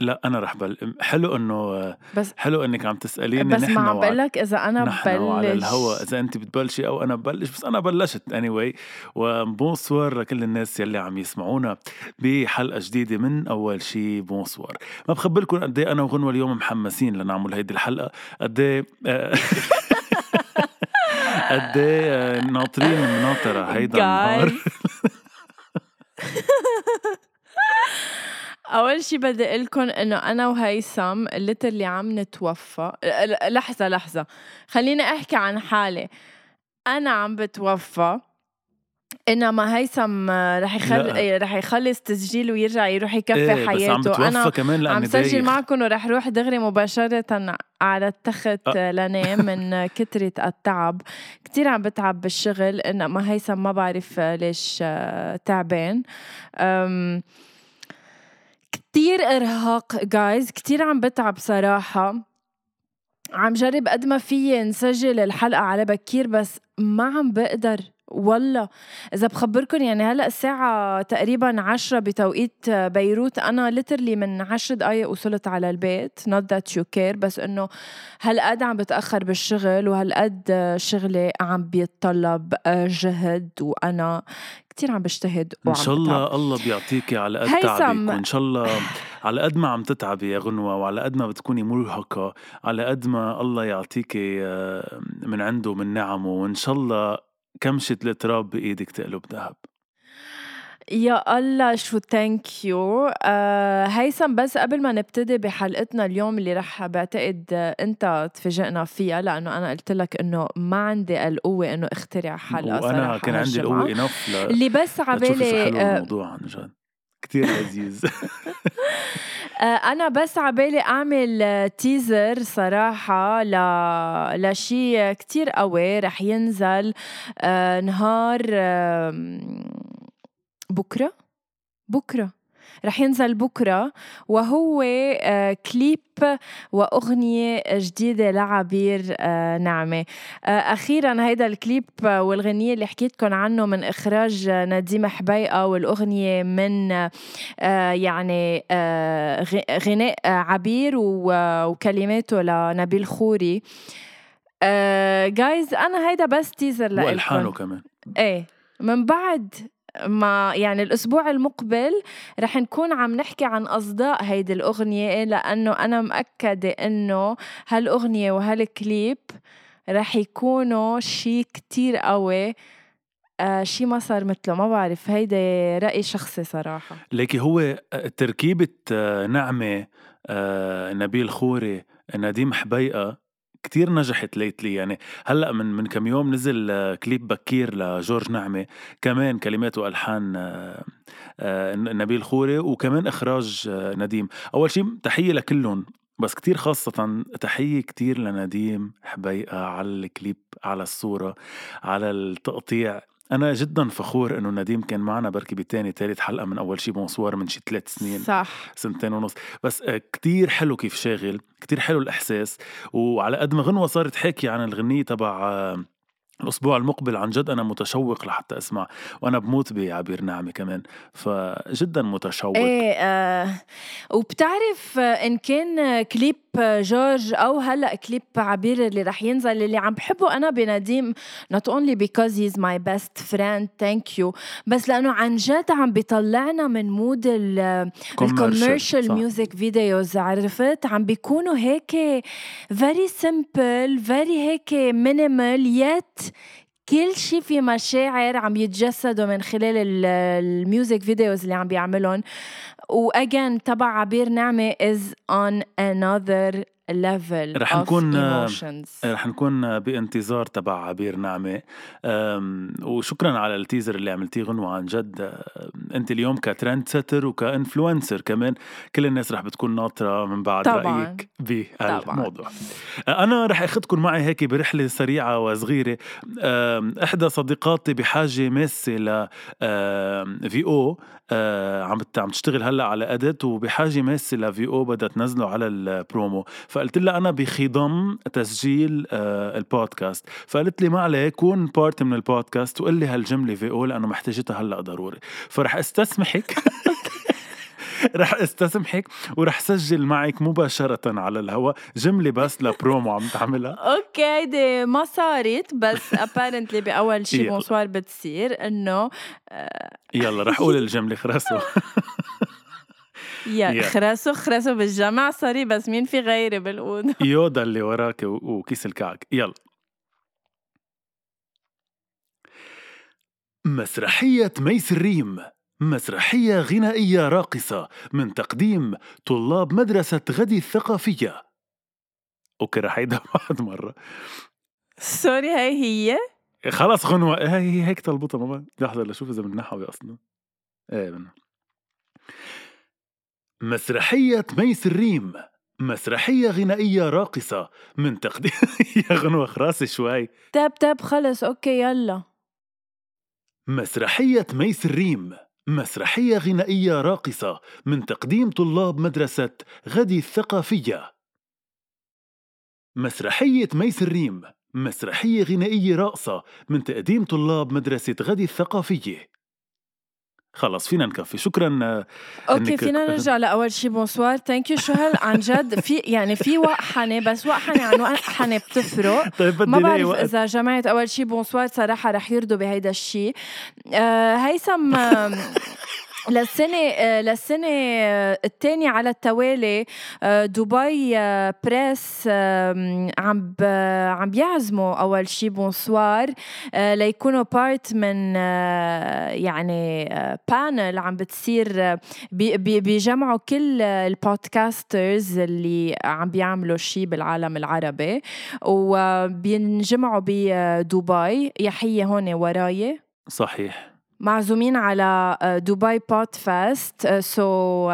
لا أنا رح بل حلو إنه بس حلو إنك عم تسأليني بس نحن ما عم بقول لك نحن وعلى ببلش. الهواء إذا أنت بتبلشي أو أنا ببلش بس أنا بلشت anyway. و bonsoir لكل الناس يلي عم يسمعونا بحلقة جديدة من أول شي bonsoir. ما بخبركم قد إيه أنا وغنوة اليوم محمسين لنعمل هيدي الحلقة. قد إيه آه، قد إيه آه، ناطرين مناطرة هيدا النهار. أول شي بدي لكم إنه أنا وهيثم اللي عم نتوفى. لحظة لحظة. خليني أحكي عن حالي. أنا عم بتوفى. انما هيثم رح يخل... لا. رح يخلص تسجيل ويرجع يروح يكفي إيه بس عم حياته. أنا بتوفى كمان عم سجل معكم ورح روح دغري مباشرة على التخت أه. لنام من كترة التعب. كتير عم بتعب بالشغل. انما هيثم ما بعرف ليش تعبان. كتير إرهاق جايز كتير عم بتعب صراحة. عم جرب قد ما فيي نسجل الحلقة على بكير بس ما عم بقدر والله. إذا بخبركن يعني هلأ الساعة تقريبا عشرة بتوقيت بيروت. أنا ليترلي من عشر دقايق وصلت على البيت not that you care بس إنه هالقد عم بتأخر بالشغل وهالقد شغلي عم بيتطلب جهد وأنا كتير عم بجتهد إن وعم شاء بتعب. الله الله بيعطيكي على قد. تعبك وإن شاء الله على قد ما عم تتعبي يا غنوة وعلى قد ما بتكوني مرهقة على قد ما الله يعطيكي آه، من عنده من نعمه وإن شاء الله كمشة التراب بإيدك تقلب ذهب يا الله شو thank you آه هيثم بس قبل ما نبتدي بحلقتنا اليوم اللي رح بعتقد آه، انت تفاجئنا فيها لأنه أنا قلت لك إنه ما عندي القوة إنه اخترع حلقه وأنا كان عندي. القوة انف. اللي بس عبالي حلو آه الموضوع عن جد كتير لذيذ آه، أنا بس عبالي أعمل آه، تيزر صراحة ل... لشي كتير قوي رح ينزل نهار آم، بكرة؟ بكرة. رح ينزل بكرة وهو آه، كليب وأغنية جديدة لعبير آه، نعمة. آه، أخيرا هيدا الكليب والغنية اللي حكيتكم عنه من إخراج نديم حبيقة والأغنية من يعني غناء عبير و- وكلماته لنبيل خوري. جايز أنا هيدا بس تيزر وألحانه لإلكم كمان. إيه من بعد ما يعني الأسبوع المقبل رح نكون عم نحكي عن أصداء هيدي الأغنية لأنه أنا مأكدة إنه هالأغنية وهالكليب رح يكونوا شي كتير قوي آه ما صار مثله. ما بعرف هيدا رأي شخصي صراحة. ليكي هو تركيبة آه، نعمة آه، نبيل خوري نديم حبيقة كتير نجحت ليتلي يعني هلأ من من كم يوم نزل آه، كليب بكير لجورج نعمة كمان كلمات وألحان آه، آه، نبيل خوري وكمان إخراج نديم. أول شيء تحية لكلهم بس كتير خاصة تحية كتير لنديم حبيقة على الكليب على الصورة على التقطيع. أنا جدا فخور إنه نديم كان معنا بركي بتاني تالت حلقة من أول شي bonsoir من شي ثلاث سنين. صح. سنتين ونص. بس آه، كتير حلو كيف شاغل كتير حلو الإحساس. وعلى قد ما غنوة صارت حكي عن الغنية تبع آه، الأسبوع المقبل عن جد أنا متشوق لحتى أسمع. وأنا بموت بعبير نعمة كمان. فجدا متشوق. إيه آه وبتعرف آه، إن كان كليب جورج أو هلأ كليب عبير اللي رح ينزل اللي عم بحبه أنا بنديم not only because he's my best friend thank you بس لأنه عن جد عم بيطلعنا من مود ال commercial. music videos عرفت عم بيكونوا هيك very simple very هيك minimal yet كل شيء في مشاعر عم يتجسدوا من خلال ال- ال music videos اللي عم بيعملون. واجين تبع عبير نعمة is on another level رح نكون- رح نكون بانتظار تبع عبير نعمة. وشكرا على ال teaser اللي عملتيه غنوة عن جد. أنت اليوم ك trend setter وك influencer كمان. كل الناس رح بتكون ناطرة من بعد طبعاً. رأيك بالموضوع أنا رح أخذكم معي هيك برحلة سريعة وصغيرة. إحدى صديقاتي بحاجة ماسة ل V.O. عم بت- عم تشتغل هلأ على edit وبحاجة ماسة ل V.O. بدها تنزله على البرومو. فقلت لها أنا بخضم تسجيل آه، البودكاست. فقالت لي ما عليك كون part من البودكاست وقل لي هالجملة V.O. لأنه محتاجتها هلأ ضروري. فرح أستسمحك. رح أستسمحك ورح سجل معك مباشرة على الهواء جملة بس لبرومو عم تعملها. okay هيدي ما صارت بس apparently بأول شي يلا. fr: bonsoir بتصير إنه يلا رح أقول الجملة خرسو يا. خرسو خرسو بالجمع sorry بس مين في غيري بالأوضة؟ يودا اللي وراك وكيس الكعك. يلا. مسرحية ميس الريم. مسرحية غنائية راقصة من تقديم طلاب مدرسة غدي الثقافية. okay رح عيدها بعد مرة. sorry هاي هي؟ خلاص غنوة هي هي هيك طلبتها ماما لحظة لشوف إذا بنحوي أصلا. إيه بنا. مسرحية ميس الريم. مسرحية غنائية راقصة. من تقديم يا غنوة خراسي شوي. طب طب خلص. okay يلا. مسرحية ميس الريم. مسرحية غنائية راقصة. من تقديم طلاب مدرسة غدي الثقافية. مسرحية ميس الريم. مسرحية غنائية راقصة. من تقديم طلاب مدرسة غدي الثقافية. خلص فينا نكفي. شكرا آه، أوكي فينا نرجع لأول شي. بونسوار. ثانك يو شو هل عن جد في يعني في وقحنه بس وقحنه عن وقحنه بتفرق. طيب بدي ما بعرف وقت. إذا جمعت أول شي. بونسوار صراحة رح يرضوا بهيدا الشيء آه هيثم للسنة آه، للسنة آه، الثانية على التوالي آه، دبي بريس عم عم بيعزموا أول شي bonsoir ليكونوا part من يعني panel عم بتصير بي- بي- بيجمعوا كل ال podcasters اللي عم بيعملوا شي بالعالم العربي وبينجمعوا بدبي يحيى هون وراي صحيح. معزومين على آه، دبي Podfest so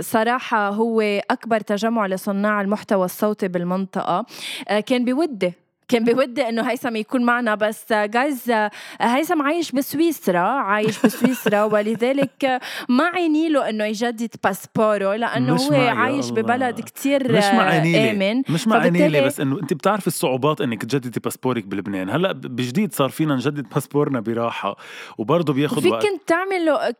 صراحة هو أكبر تجمع لصناع المحتوى الصوتي بالمنطقة. آه، كان بودي كان بودي إنه هيثم يكون معنا بس جايز هيثم عايش بسويسرا عايش بسويسرا ولذلك ما عيني له إنه يجدد باسبوره لأنه هو عايش. ببلد كتير مش آمن. مش معاني لي بس إنه أنت بتعرفي الصعوبات إنك تجددي باسبورك بلبنان. هلأ بجديد صار فينا نجدد باسبورنا براحة وبرضه بياخذ فيك وقت. كنت تعمله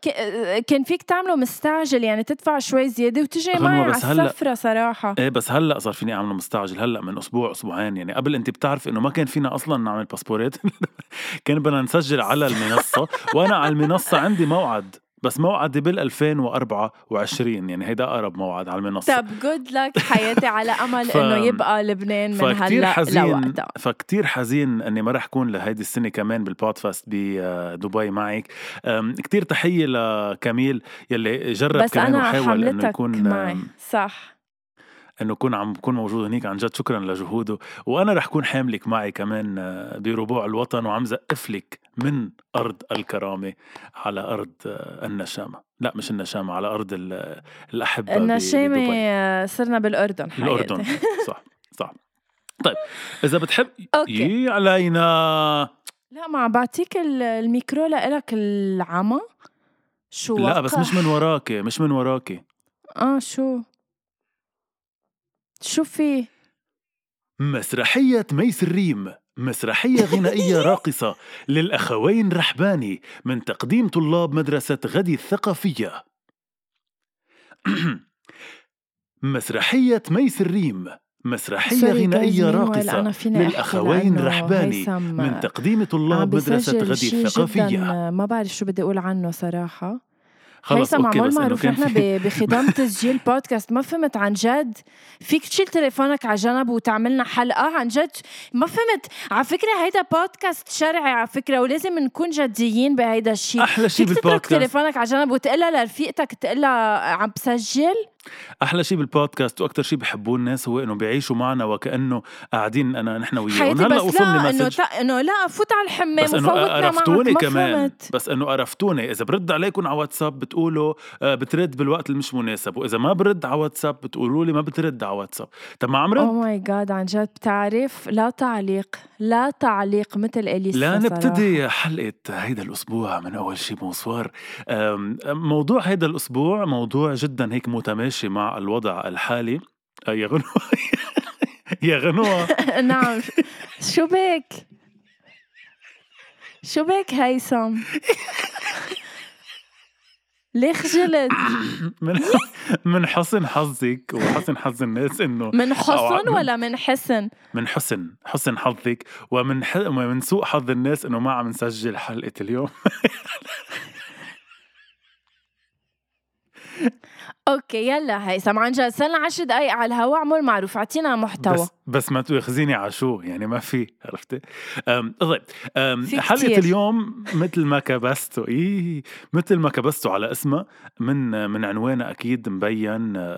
كان فيك تعمله مستعجل يعني تدفع شوي زيادة وتجي معي على السفرة صراحة. إيه بس هلأ صار فيني أعمله مستعجل هلأ من أسبوع أسبوعين يعني قبل أنت بتعرف إنه ما كان فينا أصلا نعمل باسبورات. كان بدنا نسجل على المنصة. وأنا على المنصة عندي موعد بس موعدي بال 2024 يعني هيدا أقرب موعد على المنصة. طب جود لك حياتي على أمل ف- إنه يبقى لبنان من هلأ حزين لوقتها. فكتير حزين إني ما رح كون لهيدي السنة كمان بالبودفاست بدبي معك. كتير تحية لكميل يلي جرب بس كمان أنا وحاول إنه يكون معي. صح. إنه يكون عم بكون موجود هنيك عن جد شكرا لجهوده. وأنا رح كون حاملك معي كمان آه، بربوع الوطن وعم زقف لك من أرض الكرامة على أرض آه، النشامة. لا مش النشامة على أرض ال- الأحبة بدبي. آه، صرنا بالأردن حياتي الأردن. صح صح. طيب إذا بتحب أوكي. يي علينا. لا ما عم بعطيك ال- الميكرو لإلك العمى. شو لا بس مش؟ من وراكي مش من وراكي. آه شو؟ شو في؟ مسرحية ميس الريم. مسرحية غنائية راقصة للأخوين رحباني من تقديم طلاب مدرسة غدي الثقافية. مسرحية ميس الريم. مسرحية غنائية راقصة للأخوين رحباني من تقديم طلاب مدرسة غدي الثقافية. ما بعرف شو بدي أقول عنه صراحة. خلص هيثم okay عمول بس إنه معروف نحن بخضم تسجيل بودكاست ما فهمت عن جد. فيك تشيل تليفونك على جنب وتعملنا حلقة عن جد. ما فهمت. على فكرة هيدا بودكاست شرعي على فكرة ولازم نكون جديين بهيدا الشيء. أحلى شيء فيك تترك بالبودكاست تليفونك على جنب وتقلها لرفيقتك تقلها عم بسجل؟ أحلى شيء بالبودكاست وأكثر شيء بحبوه الناس هو إنه بيعيشوا معنا وكأنه قاعدين انا نحن وياهم. هلأ بس وصل لي لا إنه message تا... إنه لا فوت على الحمام بس إنه قرفتوني ما كمان. فهمت بس إنه قرفتوني إذا برد عليكم على واتساب بتقولوا آه، بترد بالوقت اللي مش مناسب. وإذا ما برد على واتساب بتقولوا لي ما بترد على واتساب. طب ما عم رد اوه ماي جاد عن جد بتعرف؟ لا تعليق. لا تعليق مثل إليسا لا. نبتدي حلقة هيدا الأسبوع من أول شي bonsoir. موضوع هيدا الأسبوع موضوع جدا هيك متماشي. مع الوضع الحالي يا غنوة يا غنوة نعم. شو بك؟ شو بك هيثم؟ ليه خجلت من من حسن حظك وحسن حظ الناس إنه من حسن ولا من حسن؟ من حسن حسن حظك ومن ح... ومن سوء حظ الناس إنه ما عم نسجل حلقة اليوم. أوكي يلا هيثم عن جد صرنا عشر دقايق على الهواء اعمل معروف أعطينا محتوى. بس بس ما تاخذيني على شو يعني ما في عرفتي؟ طيب حلقة. اليوم مثل ما كبستوا إيه مثل ما كبستوا على اسمها من من عنوانها أكيد مبين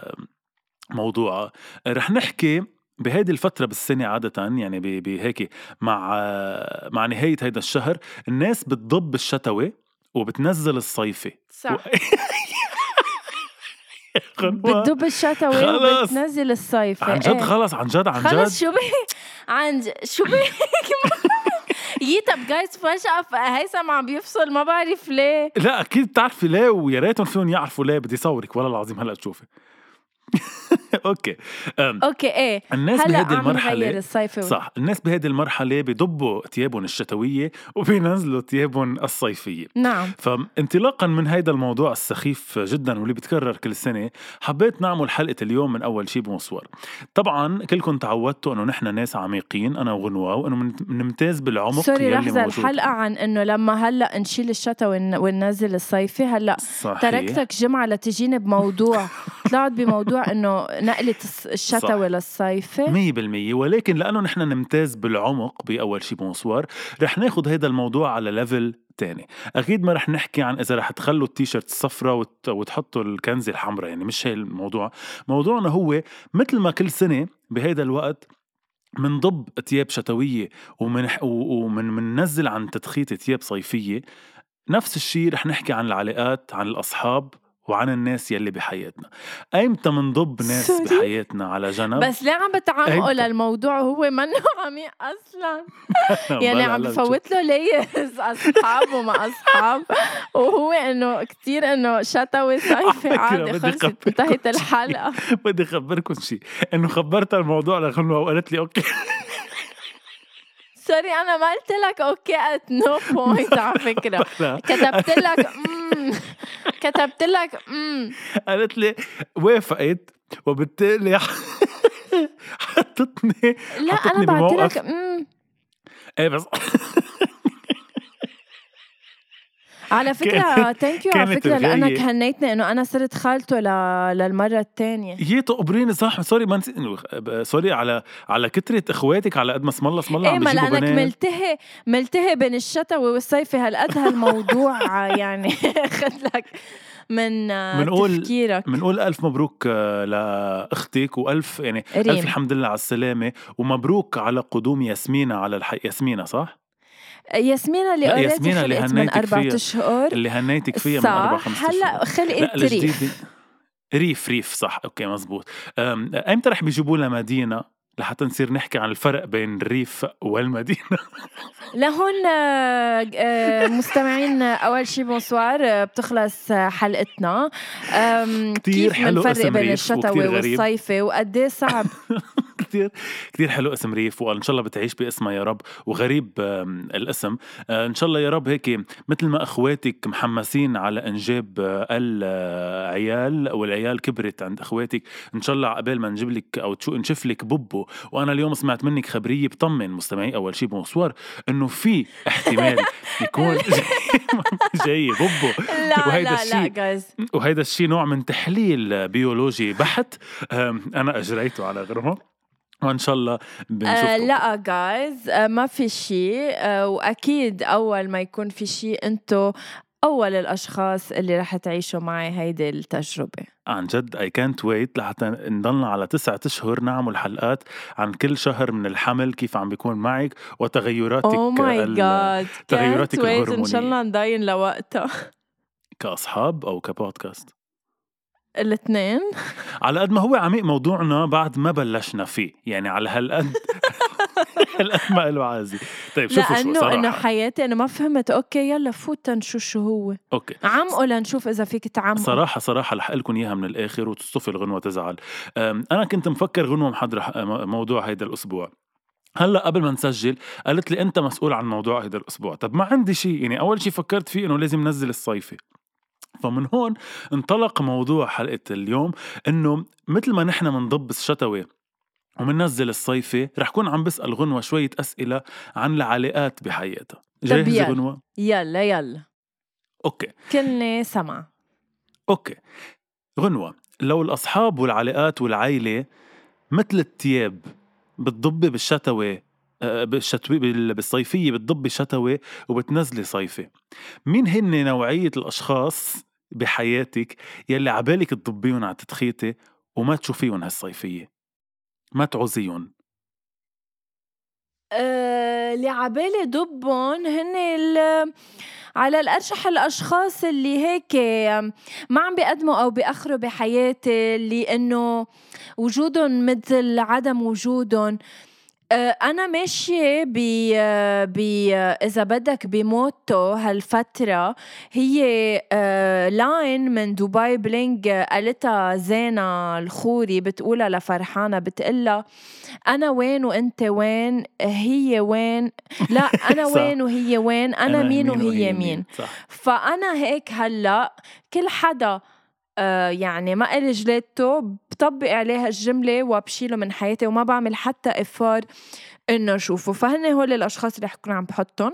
موضوعها رح نحكي بهيدي الفترة بالسنة عادة يعني بهيك مع مع نهاية هيدا الشهر الناس بتضب الشتوي وبتنزل الصيفي. صح. بتدب الشتوي خلص. وبتنزل الصيف. عن جد إيه. خلص عن جد عن جد. خلص شو بك عن شو بك يي طب جايز فجأة هيثم عم بيفصل ما بعرف ليه. لا أكيد بتعرفي ليه ويا ريتهم فيهم يعرفوا ليه بدي صورك والله العظيم هلأ تشوفي. okay. okay إيه. الناس هلا بهيدي المرحله الصيفي صح الناس بهيدي المرحلة بضبوا ثيابهم الشتوية وبينزلوا ثيابهم الصيفية. نعم. فانطلاقا من هيدا الموضوع السخيف جدا واللي بيتكرر كل سنة حبيت نعمل حلقة اليوم من أول شي bonsoir. طبعا كلكم تعودتوا إنه نحن ناس عميقين أنا وغنوة وإنه بنمتاز بالعمق sorry موجود. الحلقة عن إنه لما هلأ نشيل الشتا ون- وننزل الصيفي هلأ صحيح. تركتك جمعة لتجيني بموضوع. طلعت بموضوع إنه نقلة الشتوي للصيفي مية بالمية. ولكن لأنه نحن نمتاز بالعمق بأول شي bonsoir رح ناخد هيدا الموضوع على level تاني. أكيد ما رح نحكي عن إذا رح تخلوا التيشيرت الصفراء وت... وتحطوا الكنزة الحمراء يعني مش هي الموضوع. موضوعنا هو مثل ما كل سنة بهيدا الوقت منضب ثياب شتوية ومن ومن مننزل عن تدخيت ثياب صيفية. نفس الشيء رح نحكي عن العلاقات عن الأصحاب. وعن الناس يلي بحياتنا. أيمتى منضب ناس سوري. بحياتنا على جنب؟ بس ليه عم بتعمقوا. للموضوع هو منه عميق أصلا يعني عم بفوت له ليز أصحاب وما أصحاب. وهو إنه كتير إنه شتوي صيفي عادي خلصت انتهت شي. الحلقة. بدي اخبركم شيء. إنه خبرتها الموضوع لغنوة وقالت لي okay. sorry أنا ما قلت لك okay at no point على فكرة. لا. كتبت لك كتبت لك؟ امم قالت لي وافقت. وبالتالي حطتني لا حطتني أنا بعت. لك امم إيه بس. على فكرة كانت- thank you على لأنك الغاية. هنيتني إنه أنا صرت خالته ل... للمرة الثانية هي تقبريني صح sorry ما نسيت إنه- sorry على على كترة إخواتك على قد ما اسم الله اسم الله إيه ما لأنك ملتهي ملتهي بين الشتوي والصيفي هالقد هالموضوع يعني اخذ لك من آه، منقول- تفكيرك بنقول ألف مبروك آه، لأختك وألف يعني ريم. ألف الحمد لله على السلامة ومبروك على قدوم ياسمينة على الحي ياسمينة صح؟ ياسمينة اللي already ياسمينة اللي من هنيتك أربعة فيها. أشهر. اللي هنيتك فيها من أربع صح خمس هلا أشهر. خلقت ريف ريف ريف صح. okay مزبوط أم، ايمتى رح بيجيبوا لها مدينة؟ لحتى نصير نحكي عن الفرق بين الريف والمدينة. لهون آه، آه، مستمعين آه، أول شي bonsoir آه، بتخلص حلقتنا. كيف حلو أسم بين ريف الشتوي. والصيفي وقد إيه صعب. كتير كتير حلو أسم ريف وإن شاء الله بتعيش باسمها يا رب. وغريب الاسم. إن شاء الله يا رب هيك مثل ما أخواتك محمسين على إنجاب العيال والعيال كبرت عند أخواتك إن شاء الله عقبال ما نجيب لك أو نشوف لك بوبو وأنا اليوم سمعت منك خبرية بطمن مستمعي أول شيء بمصور إنه في احتمال يكون جاي بوبو. لا وهيدا لا لا الشيء جايز وهيدا الشيء نوع من تحليل بيولوجي بحت. أنا أجريته على غرهم وإن شاء الله آه بنشوفكم لا جايز آه ما في شيء آه وأكيد أول ما يكون في شيء أنتو أول الأشخاص اللي رح تعيشوا معي هيدي التجربة. عن جد اي كانت ويت لحتى نضلنا على تسعة أشهر نعمل حلقات عن كل شهر من الحمل كيف عم بيكون معك وتغيراتك oh my God تغيراتك إن شاء الهرمونية الله نضاين لوقتها كأصحاب أو كبودكاست؟ الاثنين على قد ما هو عميق موضوعنا بعد ما بلشنا فيه. يعني على هالقد ما له عازي. طيب شوفوا شو لأنه إنه حياتي أنا ما فهمت. okay يلا فوت تنشوف شو هو. okay. عمقه لنشوف إذا فيك تعمقه صراحة صراحة رح لكم إياها من الآخر وتصطفي الغنوة تزعل. أنا كنت مفكر غنوة محضرة ح- م- موضوع هيدا الأسبوع. هلأ قبل ما نسجل قالت لي أنت مسؤول عن موضوع هيدا الأسبوع. طب ما عندي شيء يعني أول شيء فكرت فيه إنه لازم نزل الصيفي فمن هون انطلق موضوع حلقة اليوم إنه مثل ما نحن منضب الشتوي ومننزل الصيفي رح كون عم بسأل غنوة شوية أسئلة عن العلاقات بحياتها. جاهزة. غنوة؟ يلا يلا. okay. كلني سمع. okay. غنوة لو الأصحاب والعلاقات والعيلة مثل التياب بتضبي بالشتوي آه، بالشتوي بال- بالصيفية بتضبي شتوي وبتنزلي صيفي مين هن نوعية الأشخاص بحياتك يلي عبالك تضبيهم على تدخيتي وما تشوفيهم هالصيفية؟ ما تعوزيهم آه، اللي عبالي دبهم هن على الأرجح الأشخاص اللي هيك ما عم بيقدموا أو بيأخروا بحياتي اللي إنه وجودهم مثل عدم وجودهم. أنا ماشية ب ب إذا بدك ب motto هالفترة هي آه، line من Dubai Bling قالتها زينة الخوري بتقولها لفرحانة بتقلها أنا وين وأنت وين؟ هي وين؟ لا أنا. وين وهي وين؟ أنا مين وهي مين. صح. فأنا هيك هلأ كل حدا آه يعني ما إلي جليته بطبق عليها الجملة وبشيله من حياتي وما بعمل حتى إفار إنه أشوفه. فهن هول الأشخاص اللي رح كون عم بحطهم.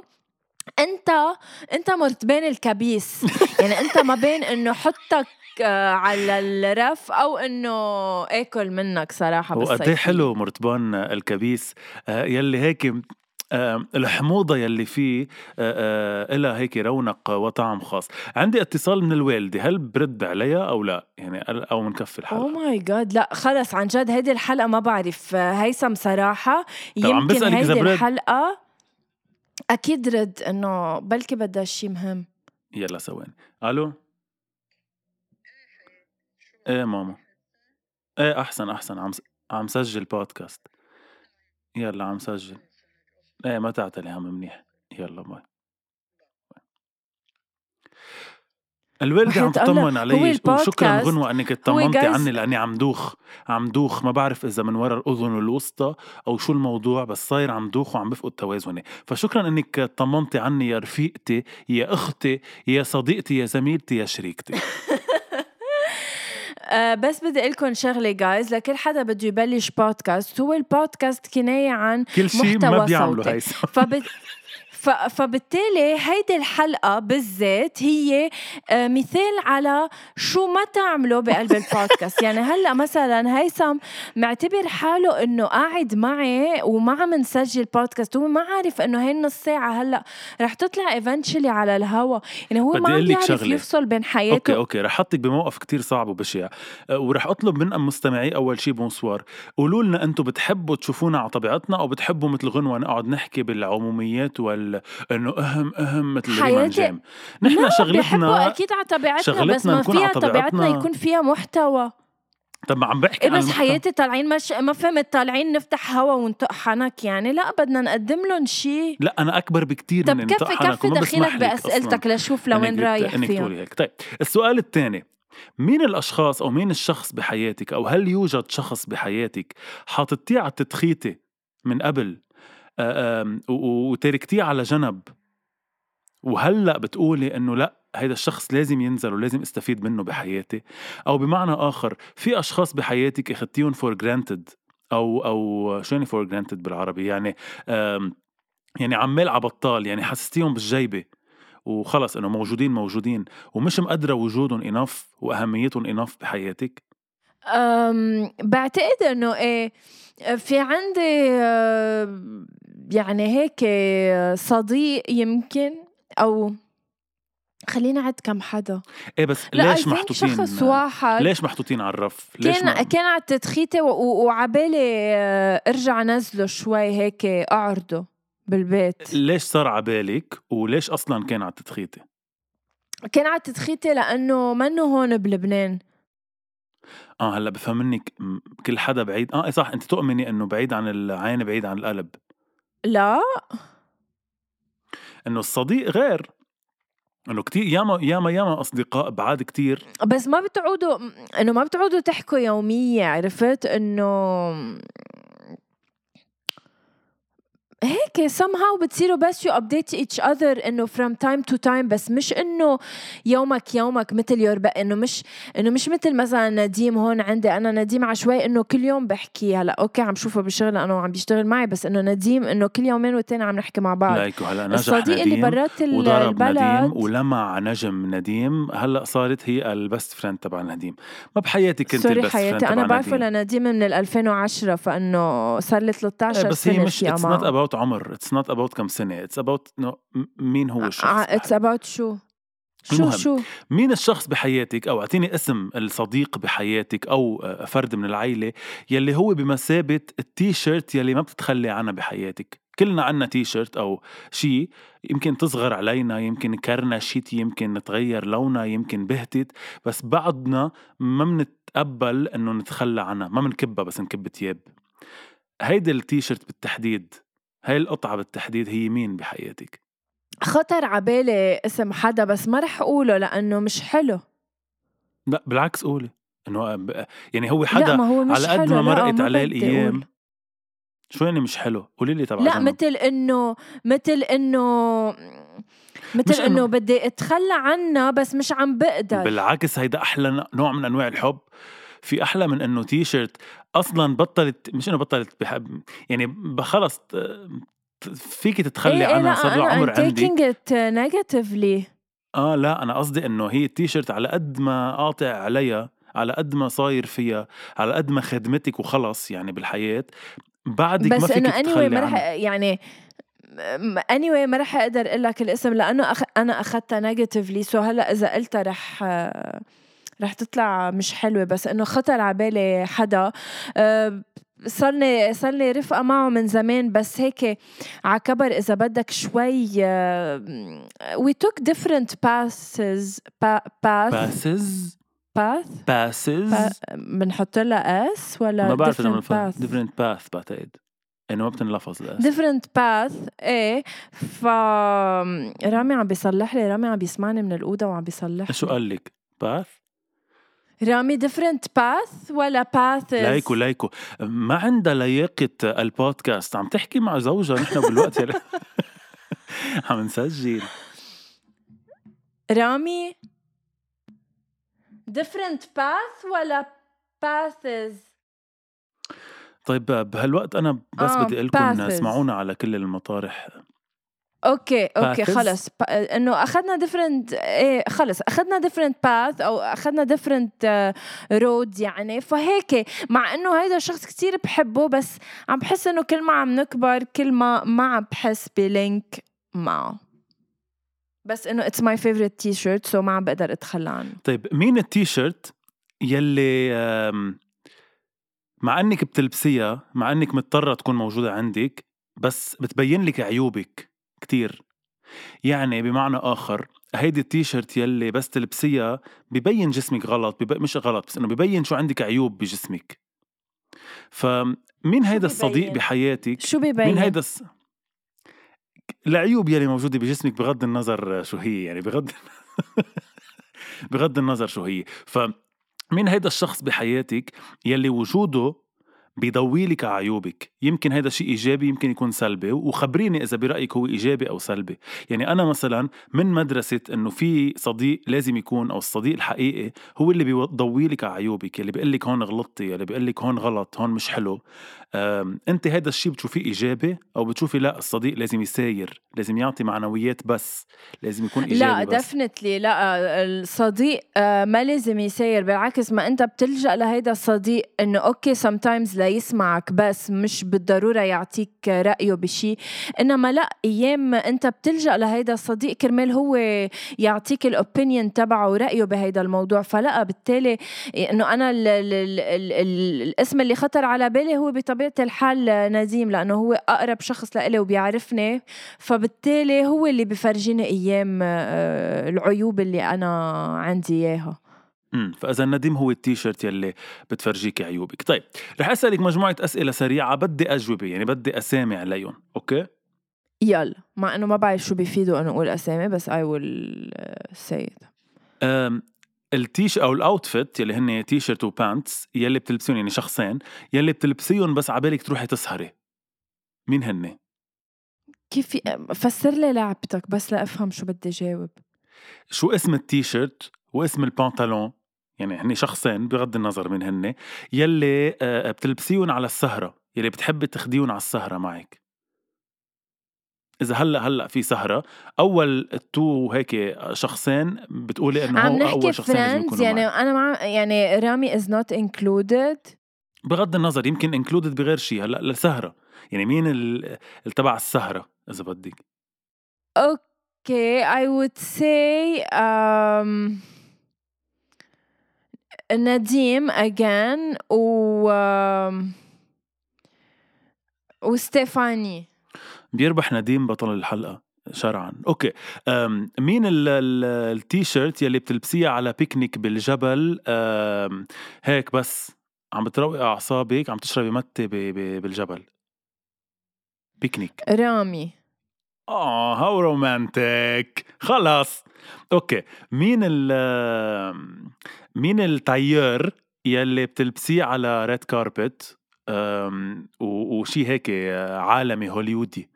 أنت أنت مرت بين الكبيس. يعني أنت ما بين إنه حطك آه، على الرف أو إنه آكل منك صراحة وقد بالصيفية إيه حلو مرتبان الكبيس. آه، يلي هيك الحموضة يلي فيه إلها هيك رونق وطعم خاص. عندي اتصال من الوالدة هل برد عليها أو لا؟ يعني أو منكفي أو الحلقة my God لا خلص عن جد هيدي الحلقة ما بعرف آه، هيثم عم يمكن هيدي برد. الحلقة أكيد رد إنه بلكي بدها شيء مهم. يلا ثواني ألو؟ إيه ماما. إيه أحسن أحسن عم عم سجل بودكاست يلا عم سجل. إيه ما تعتلي هم منيح. يلا باي. الوالدة عم تطمن علي وشكرا غنوة إنك اطمنتي عني لأني عم دوخ عم دوخ. ما بعرف إذا من ورا الأذن الوسطى أو شو الموضوع بس صاير عم دوخ وعم بفقد توازني. فشكرا إنك طمنتي عني يا رفيقتي يا أختي يا صديقتي يا زميلتي يا شريكتي. آه بس بدي أقول لكم شغلة جايز لكل حدا بده يبلش بودكاست هو البودكاست كناية عن كل شيء ما محتوى بيعملوا صوتي. فبت... فبالتالي هيدي الحلقة بالذات هي آه، مثال على شو ما تعملوا بقلب البودكاست. يعني هلأ مثلا هيثم معتبر حاله إنه قاعد معي وما عم نسجل بودكاست هو ما عارف إنه هي النص ساعة هلأ رح تطلع eventually على الهوا. يعني هو ما عم شغلة. يفصل بين okay حياته. okay رح احطك بموقف كتير صعب وبشع أه، ورح أطلب من مستمعي أول شي bonsoir قولوا لنا أنتم بتحبوا تشوفونا على طبيعتنا أو بتحبوا مثل غنوة نقعد نحكي بالعموميات وال إنه أهم أهم مثل ريمان جيم. نحن شغلتنا أكيد على طبيعتنا بس شغلتنا ما نكون على فيها طبيعتنا. يكون فيها محتوى. طب ما عم بحكي إيه بس. حياتي طالعين مش ما فهمت طالعين نفتح هوا ونطق حنك يعني. لا بدنا نقدم لهم شيء لا أنا أكبر بكتير طب من كفي كفي دخيلك بأسئلتك لشوف لوين رايح انك تقولي هيك طيب السؤال الثاني. مين الأشخاص أو مين الشخص بحياتك أو هل يوجد شخص بحياتك حاططيه على التدخيتة من قبل وتركتيه على جنب. وهلا بتقولي إنه لا هيدا الشخص لازم ينزل ولازم استفيد منه بحياتي؟ أو بمعنى آخر في أشخاص بحياتك اخذتيهم for granted أو أو شو يعني for granted بالعربي؟ يعني يعني عمال على بطال يعني حسستيهم بالجيبة. وخلص إنه موجودين موجودين. ومش مقدرة وجودهم انف وأهميتهم انف بحياتك؟ بعتقد إنه إيه في عندي آه، يعني هيك صديق يمكن أو خلينا عد كم حدا. إيه بس لا ليش محطوطين؟ شخص واحد. ليش محطوطين على الرف؟ ليش كان ما... كان على التدخيتة وعبالي آه، أرجع نزله شوي هيك أعرضه بالبيت. ليش صار على بالك وليش أصلا كان على التدخيتة؟ كان على التدخيتة لأنه منه هون بلبنان. آه هلأ بفهم منك كل حدا بعيد آه إيه صح أنت تؤمني إنه بعيد عن العين بعيد عن القلب. لا. إنه الصديق غير. إنه كتير ياما ياما ياما أصدقاء بعاد كتير. بس ما بتعودوا إنه ما بتعودوا تحكوا يومية عرفت؟ إنه هيك somehow بتصيروا بس you update each other إنه from time to time بس مش إنه يومك يومك مثل your إنه مش إنه مش مثل مثلا نديم هون عندي أنا نديم عشوائي إنه كل يوم بحكي. هلأ okay عم شوفه بالشغل لأنه عم بيشتغل معي بس إنه نديم إنه كل يومين والتاني عم نحكي مع بعض. لايكو هلا نجح الصديق اللي نديم برات ال- وضرب نديم البلد. ولمع نجم نديم هلأ صارت هي ال best friend تبع نديم ما بحياتي كنت sorry ال best حياتي أنا بعرفه نديم لنديم من ال 2010 فإنه صار لي 13 إيه، بس سنة هي مش اشياء it's not about عمر. it's not about كم سنة. it's about مين هو الشخص it's بحياتك. about شو؟ شو المهم. شو؟ مين الشخص بحياتك؟ أو أعطيني اسم الصديق بحياتك أو آه، فرد من العيلة يلي هو بمثابة التي شيرت يلي ما بتتخلي عنها بحياتك. كلنا عنا تي شيرت أو شيء يمكن تصغر علينا يمكن كرنشت يمكن نتغير لونها يمكن بهتت بس بعضنا ما بنتقبل إنه نتخلى عنها. ما بنكبها بس نكب تياب. هيدي التي شيرت بالتحديد. هاي القطعة بالتحديد هي مين بحياتك؟ خطر عبالي اسم حدا بس ما رح أقوله لأنه مش حلو لا بالعكس قولي إنه يعني هو لا حدا ما هو مش على قد ما لا، مرقت عليه الأيام. شو يعني مش حلو؟ قولي لي تبع لا. مثل إنه مثل إنه مثل إنه- إنه بدي أتخلى عنها بس مش عم بقدر بالعكس هيدا أحلى نوع من أنواع الحب في أحلى من إنه تي شيرت أصلا بطلت مش إنه بطلت بحب يعني خلص فيك تتخلي إيه إيه عنها لا صار له عمر I'm عندك taking it negatively. آه لا أنا قصدي إنه هي التي شيرت على قد ما قاطع عليها على قد ما صاير فيها على قد ما خدمتك وخلص يعني بالحياة بعدك ما بس فيك إنه anyway ما رح يعني م- anyway ما رح أقدر أقول لك الاسم لأنه أخ... أنا أخذتها negatively so هلأ إذا قلتها رح رح تطلع مش حلوة بس إنه خطر على بالي حدا. أه، صرني صار لي رفقة معه من زمان بس هيك على كبر إذا بدك شوي we took different paths pa- path. paths path. paths بنحط لها S ولا ما بعرف إذا different path different path بعتقد. إنه ما بتنلفظ ال S different path إيه. ف رامي عم بيصلح لي رامي عم بيسمعني من الأوضة وعم بيصلح شو لي. قال لك؟ path? رامي different path ولا path لايكو لايكو ما عندها لياقة البودكاست. عم تحكي مع زوجها نحن بالوقت. يلي عم نسجل. رامي different path ولا paths طيب بهالوقت أنا بس آه، بدي أقول لكم. اسمعونا على كل المطارح. okay okay Paths. خلص. إنه أخذنا different إيه خلص. أخذنا different path أو أخذنا different uh, road يعني. فهيك مع إنه هيدا الشخص كتير بحبه بس عم بحس إنه كل ما عم نكبر كل ما ما عم بحس بلينك معه بس إنه it's my favorite T-shirt so ما عم بقدر أتخلى عنه. طيب مين التيشيرت يلي آم، مع إنك بتلبسيها مع إنك مضطرة تكون موجودة عندك بس بتبين لك عيوبك؟ كتير يعني بمعنى آخر هيدي التيشيرت يلي بس تلبسيها ببين جسمك غلط بب... مش غلط بس إنه ببين شو عندك عيوب بجسمك فمين هيدا الصديق ببين؟ بحياتك شو ببين مين هيدا. العيوب يلي موجودة بجسمك بغض النظر شو هي يعني بغض بغض النظر شو هي فمين هيدا الشخص بحياتك يلي وجوده بيضوي لك عيوبك. يمكن هذا شيء إيجابي يمكن يكون سلبي. وخبريني إذا برأيك هو إيجابي أو سلبي. يعني أنا مثلا من مدرسة إنه في صديق لازم يكون أو الصديق الحقيقي هو اللي بيضوي لك عيوبك اللي بيقول لك هون غلطتي اللي بيقول لك هون غلط هون مش حلو. أنت هذا الشيء بتشوفيه إيجابي أو بتشوفي لا الصديق لازم يساير لازم يعطي معنويات بس لازم يكون إيجابي لا دفنتلي لا الصديق آه، ما لازم يساير بالعكس ما أنت بتلجأ لهيدا الصديق إنه okay sometimes ليسمعك بس مش بالضرورة يعطيك رأيه بشيء إنما لا أيام أنت بتلجأ لهيدا الصديق كرمال هو يعطيك ال opinion تبعه ورأيه بهيدا الموضوع. فلا بالتالي إنه أنا ال ال ال ال ال الاسم اللي خطر على بالي هو بطبيعة الحال نديم لأنه هو أقرب شخص لإلي وبيعرفني. فبالتالي هو اللي بفرجيني أيام آه، العيوب اللي أنا عندي إياها. امم فإذا نديم هو التيشيرت يلي بتفرجيك عيوبك. طيب رح أسألك مجموعة أسئلة سريعة بدي أجوبة يعني بدي اسامي عليهم okay؟ يلا مع إنه ما بعرف شو بيفيدوا إنه أقول أسامي بس I will see التيش أو ال outfit يلي هن تي شيرت و pants يلي بتلبسيهم يعني شخصين يلي بتلبسيهم بس عبالك تروحي تسهري. مين هن؟ كيف فسر لي لعبتك بس لأفهم شو بدي جاوب. شو اسم التيشيرت واسم البنطلون يعني هن شخصين بغض النظر من هن يلي آه، بتلبسيهم على السهرة يلي بتحبي تاخديهم على السهرة معك. إذا هلأ هلأ في سهرة أول two هيك شخصين بتقولي إنه عم هو أول شخصين friends يعني معك. أنا مع يعني رامي is not included بغض النظر يمكن included بغير شيء هلأ لسهرة يعني مين تبع السهرة إذا بدك؟ okay would say um, نديم again و وستيفاني. بيربح نديم بطل الحلقة شرعا. okay. مين ال- ال- التيشيرت يلي بتلبسيها على بيكنيك بالجبل؟ هيك بس. عم بتروقي أعصابك عم تشربي متة ب- بالجبل. بيكنيك. رامي. آه how romantic خلص okay. مين ال مين التاير يلي بتلبسيه على red carpet وشي هيك عالمي هوليودي.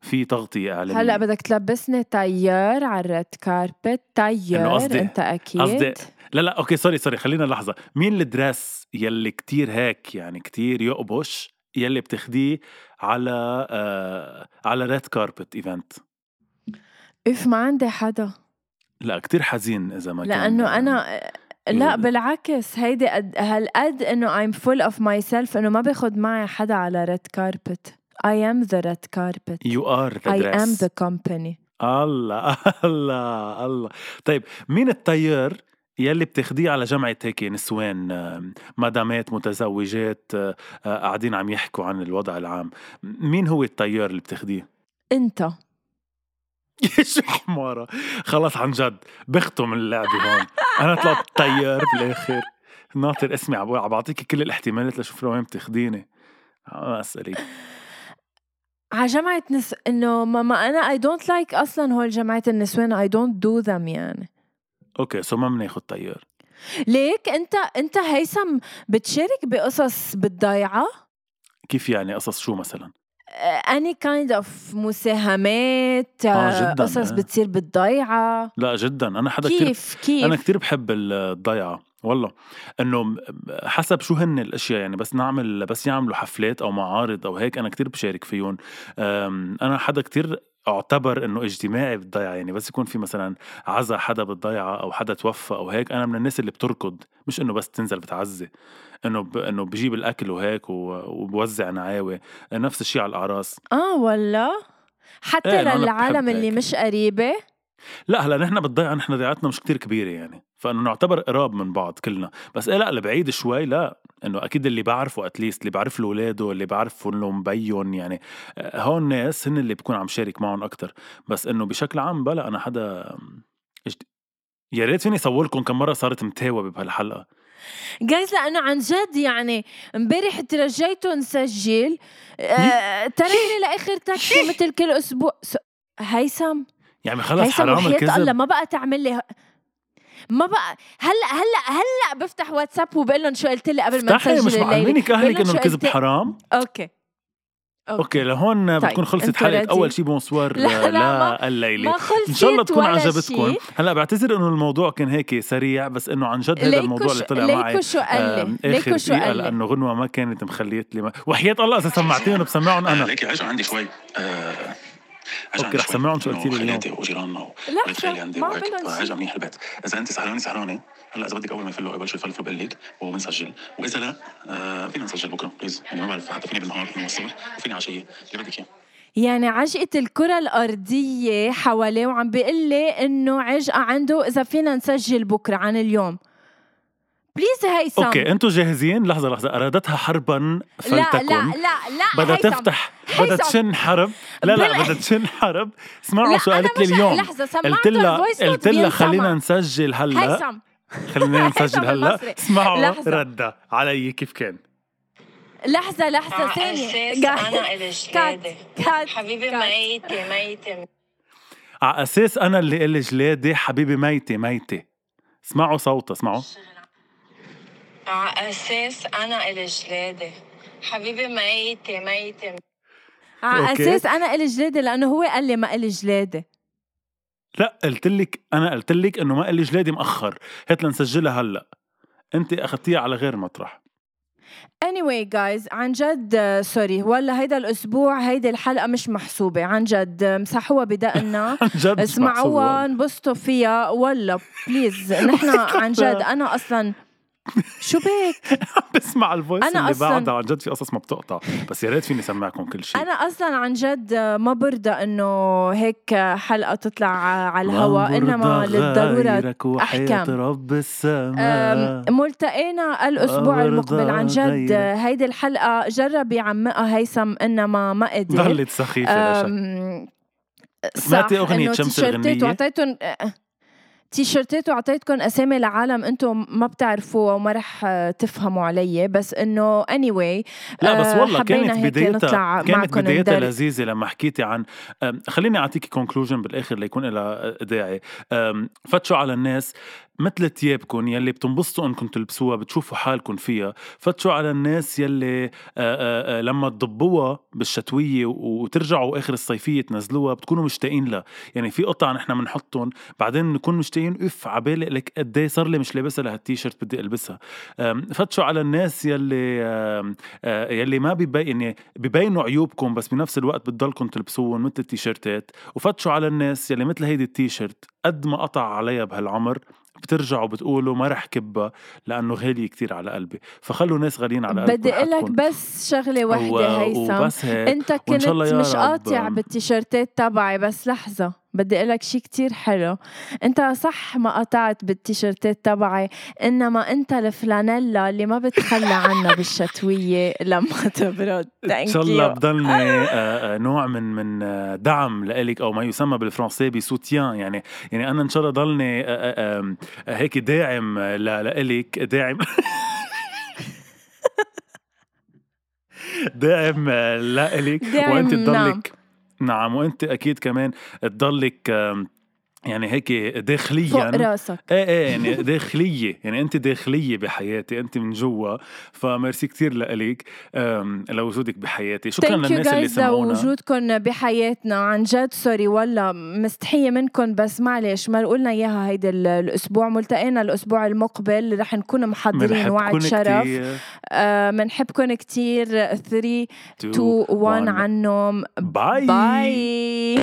في تغطية إعلامية هلأ بدك تلبسني تاير على ال red carpet تاير قصدي- أنت أكيد. قصدي لا لا okay sorry sorry خلينا لحظة مين ال dress يلي كتير هيك يعني كتير يقبش؟ يلي بتاخديه على آه على red carpet event إف ما عندي حدا. لا كتير حزين إذا ما كان لأنه أنا لا إذا- بالعكس هيدي قد هالقد إنه I'm full of myself إنه ما باخد معي حدا على red carpet I am the red carpet. you are the I am dress the company. الله الله الله. طيب مين التايور يلي بتاخديه على جمعة هيك نسوان آه، مدامات متزوجات آه، آه، قاعدين عم يحكوا عن الوضع العام. مين هو التايور اللي بتاخديه؟ انت. شو حمارة. خلص عن جد بختم اللعبة هون. أنا طلعت تايور بالآخر. ناطر اسمي عم بعطيكي كل الاحتمالات لشوف لوين بتاخديني. ما أسألك على جمعة نس- إنه ما, ما أنا I don't like أصلا هول جمعة النسوان I don't do them يعني. okay so ما بناخد تايور. ليك أنت أنت هيثم بتشارك بقصص بالضيعة؟ كيف يعني قصص شو مثلا؟ any kind of مساهمات آه، جداً، قصص آه. بتصير بالضيعة. لا جدا. أنا حدا كتير كيف؟ كيف؟ أنا كتير بحب الضيعة والله. إنه حسب شو هن الأشياء يعني بس نعمل بس يعملوا حفلات أو معارض أو هيك أنا كتير بشارك فيهم. أنا حدا كتير أعتبر إنه اجتماعي بالضيعة يعني بس يكون في مثلا عزا حدا بالضيعة أو حدا توفى أو هيك أنا من الناس اللي بتركض مش إنه بس تنزل بتعزي إنه ب... إنه بجيب الأكل وهيك و... وبوزع نعاوي نفس الشيء على الأعراس. آه ولا حتى إيه، بحب للعالم اللي هيك. مش قريبة؟ لا هلأ نحن بالضيعة نحن ضيعتنا مش كتير كبيرة يعني فإنه نعتبر قراب من بعض كلنا بس إيه لأ البعيد شوي لا. إنه أكيد اللي بعرفه اتليست اللي بعرف له أولاده اللي بعرف له مبين يعني آه، هون ناس هن اللي بكون عم شارك معهم أكتر. بس إنه بشكل عام بلا أنا حدا. يا ريت فيني أصور لكم كم مرة صارت متهاوى بهالحلقة. جايز لأنه عن جد يعني امبارح ترجيته نسجل آه تركني لآخر تاكسي مثل كل أسبوع. هيثم؟ يعني خلص هيثم حرام وحياة الله الكذب ما بقى تعمل لي ما بقى هلا هلا هلا بفتح واتساب وبقول لهم شو قلت لي قبل ما نسجل مش معلمينك أهلك. إنه الكذب قلت- حرام. أوكي. أوكي لهون طيب، بتكون خلصت حلقة؟ أول شيء bonsoir لا، لا، الليلة. إن شاء الله تكون عجبتكم. هلا بعتذر إنه الموضوع كان هيك سريع بس إنه عن جد هذا الموضوع اللي طلع معي ليكو شو قال لي؟ ليكو شو قال لي؟ لأنه غنوة ما كانت مخليت لي ما... وحياة الله إذا سمعتيهم بسمعهم أنا ليكي عندي شوي آه okay رح سمعهم شو قلتي لي اليوم. خالاتي وجيراننا ولاد خالي عندي وهيك شي منيح البيت إذا أنت سهرانة سهرانة. هلا إذا بدك أول ما يفلوا قبل شوي يفلفلوا بقول لك وبنسجل وإذا لا آه فينا نسجل بكرة please. يعني ما بعرف حتى فيني بالنهار فيني الصبح وفيني عشيه اللي بدك إياه. يعني عجقة الكرة الأرضية حواليه وعم بيقول لي إنه عجقة عنده إذا فينا نسجل بكرة عن اليوم. please هيثم okay أنتم جاهزين؟ لحظة لحظة أرادتها حربا لا فلتكن. لا لا لا بدها هيثم. تفتح بدها. تشن حرب. لا لا بدها تشن حرب. اسمعوا لا شو أنا قالت لي اليوم لحظة قلت سمعتها لها قلت لها. خلينا نسجل هلأ. هيثم خلينا نسجل هلأ. اسمعوا. ردة علي كيف كان؟ لحظة لحظة على ثانية. أساس أنا إلي جلادة كات حبيبي. ميتة ميتة. على أساس أنا اللي قلي جلادي حبيبي ميتة ميتة. اسمعوا صوتها اسمعوا. على أساس أنا إلي جلادة. حبيبي ميتة ميتة. على أوكي. أساس أنا إلي جلادة لأنه هو قال لي ما إلي جلادة. لا قلت لك أنا قلت لك إنه ما قال لي جلادي مأخر. هات لنسجلها هلأ. أنت أخذتيها على غير مطرح. Anyway guys عن جد sorry ولا هيدا الأسبوع هيدي الحلقة مش محسوبة. عن جد مسحوها بدقنا. عن جد مش اسمعوها. انبسطوا فيها. ولا please نحن عن جد أنا أصلا شو بك بسمع ال voice أنا اللي أصلاً- بعدها عن جد في قصص ما بتقطع بس يا ريت فيني اسمعكم كل شيء أنا أصلا عن جد ما برضى إنه هيك حلقة تطلع على الهواء إنما للضرورة أحكام. رب السماء أم، ملتقينا الأسبوع المقبل عن جد غيرك. هيدي الحلقة جرب يعمقها هيثم إنما ما قدر ضلت. أم، سمعتي صح، إنه شمس؟ وعطيتهم تيشيرتات وعطيتكم أسامي لعالم أنتم ما بتعرفوها وما رح آه، تفهموا علي بس إنه anyway لا بس آه، والله كانت بدايتها كانت بدايتها لذيذة لما حكيتي عن خليني أعطيكي conclusion بالآخر ليكون لها داعي فتشوا على الناس. مثل ثيابكم يلي بتنبسطوا انكم تلبسوها بتشوفوا حالكم فيها فتشوا على الناس يلي آه، آه، آه، لما تضبوها بالشتوية وترجعوا آخر الصيفية تنزلوها بتكونوا مشتاقين لها. يعني في قطع نحن بنحطهم بعدين بنكون مشتاقين اف عبالي لك قد إيه صار لي مش لابسها لهالتيشيرت بدي ألبسها. فتشوا على الناس يلي آه، يلي ما بيبين يعني ببينوا عيوبكم بس بنفس الوقت بتضلكم تلبسوهم مثل التيشيرتات. وفتشوا على الناس يلي مثل هيدي التيشيرت قد ما قطع عليها بهالعمر بترجعوا بتقولوا ما رح كبها لأنه غالية كتير على قلبي فخلوا ناس غاليين على قلبكم بدي أقول لك. بس شغلة وحدة هيثم أنت كنت مش. قاطع بالتيشيرتات تبعي بس لحظة بدي أقول لك شيء كتير حلو. أنت صح ما قطعت بالتيشيرتات تبعي إنما أنت الفلانيلا اللي ما بتخلى عنها بالشتوية لما تبرد. إن شاء الله بضلني آه، آه، نوع من من آه، دعم لإلك أو ما يسمى بالفرنسي بسوتيان. يعني يعني أنا إن شاء الله ضلني هيك داعم لإلك. داعم داعم لإلك. وأنت نعم. تضلك نعم وأنت أكيد كمان تضلك يعني هيك داخليا. فوق راسك. إيه إيه يعني داخلية. يعني أنت داخلية بحياتي أنت من جوا. فميرسي كتير لإلك لوجودك بحياتي. شكرا للناس اللي سمعونا لوجودكم بحياتنا. عن جد sorry والله مستحية منكم بس معلش ما قلنا إياها هيدا ال- الأسبوع. ملتقينا الأسبوع المقبل. رح نكون محضرين وعد شرف. كتير. منحبكم كتير. 3 Two, 2 1 one. عنهم. باي باي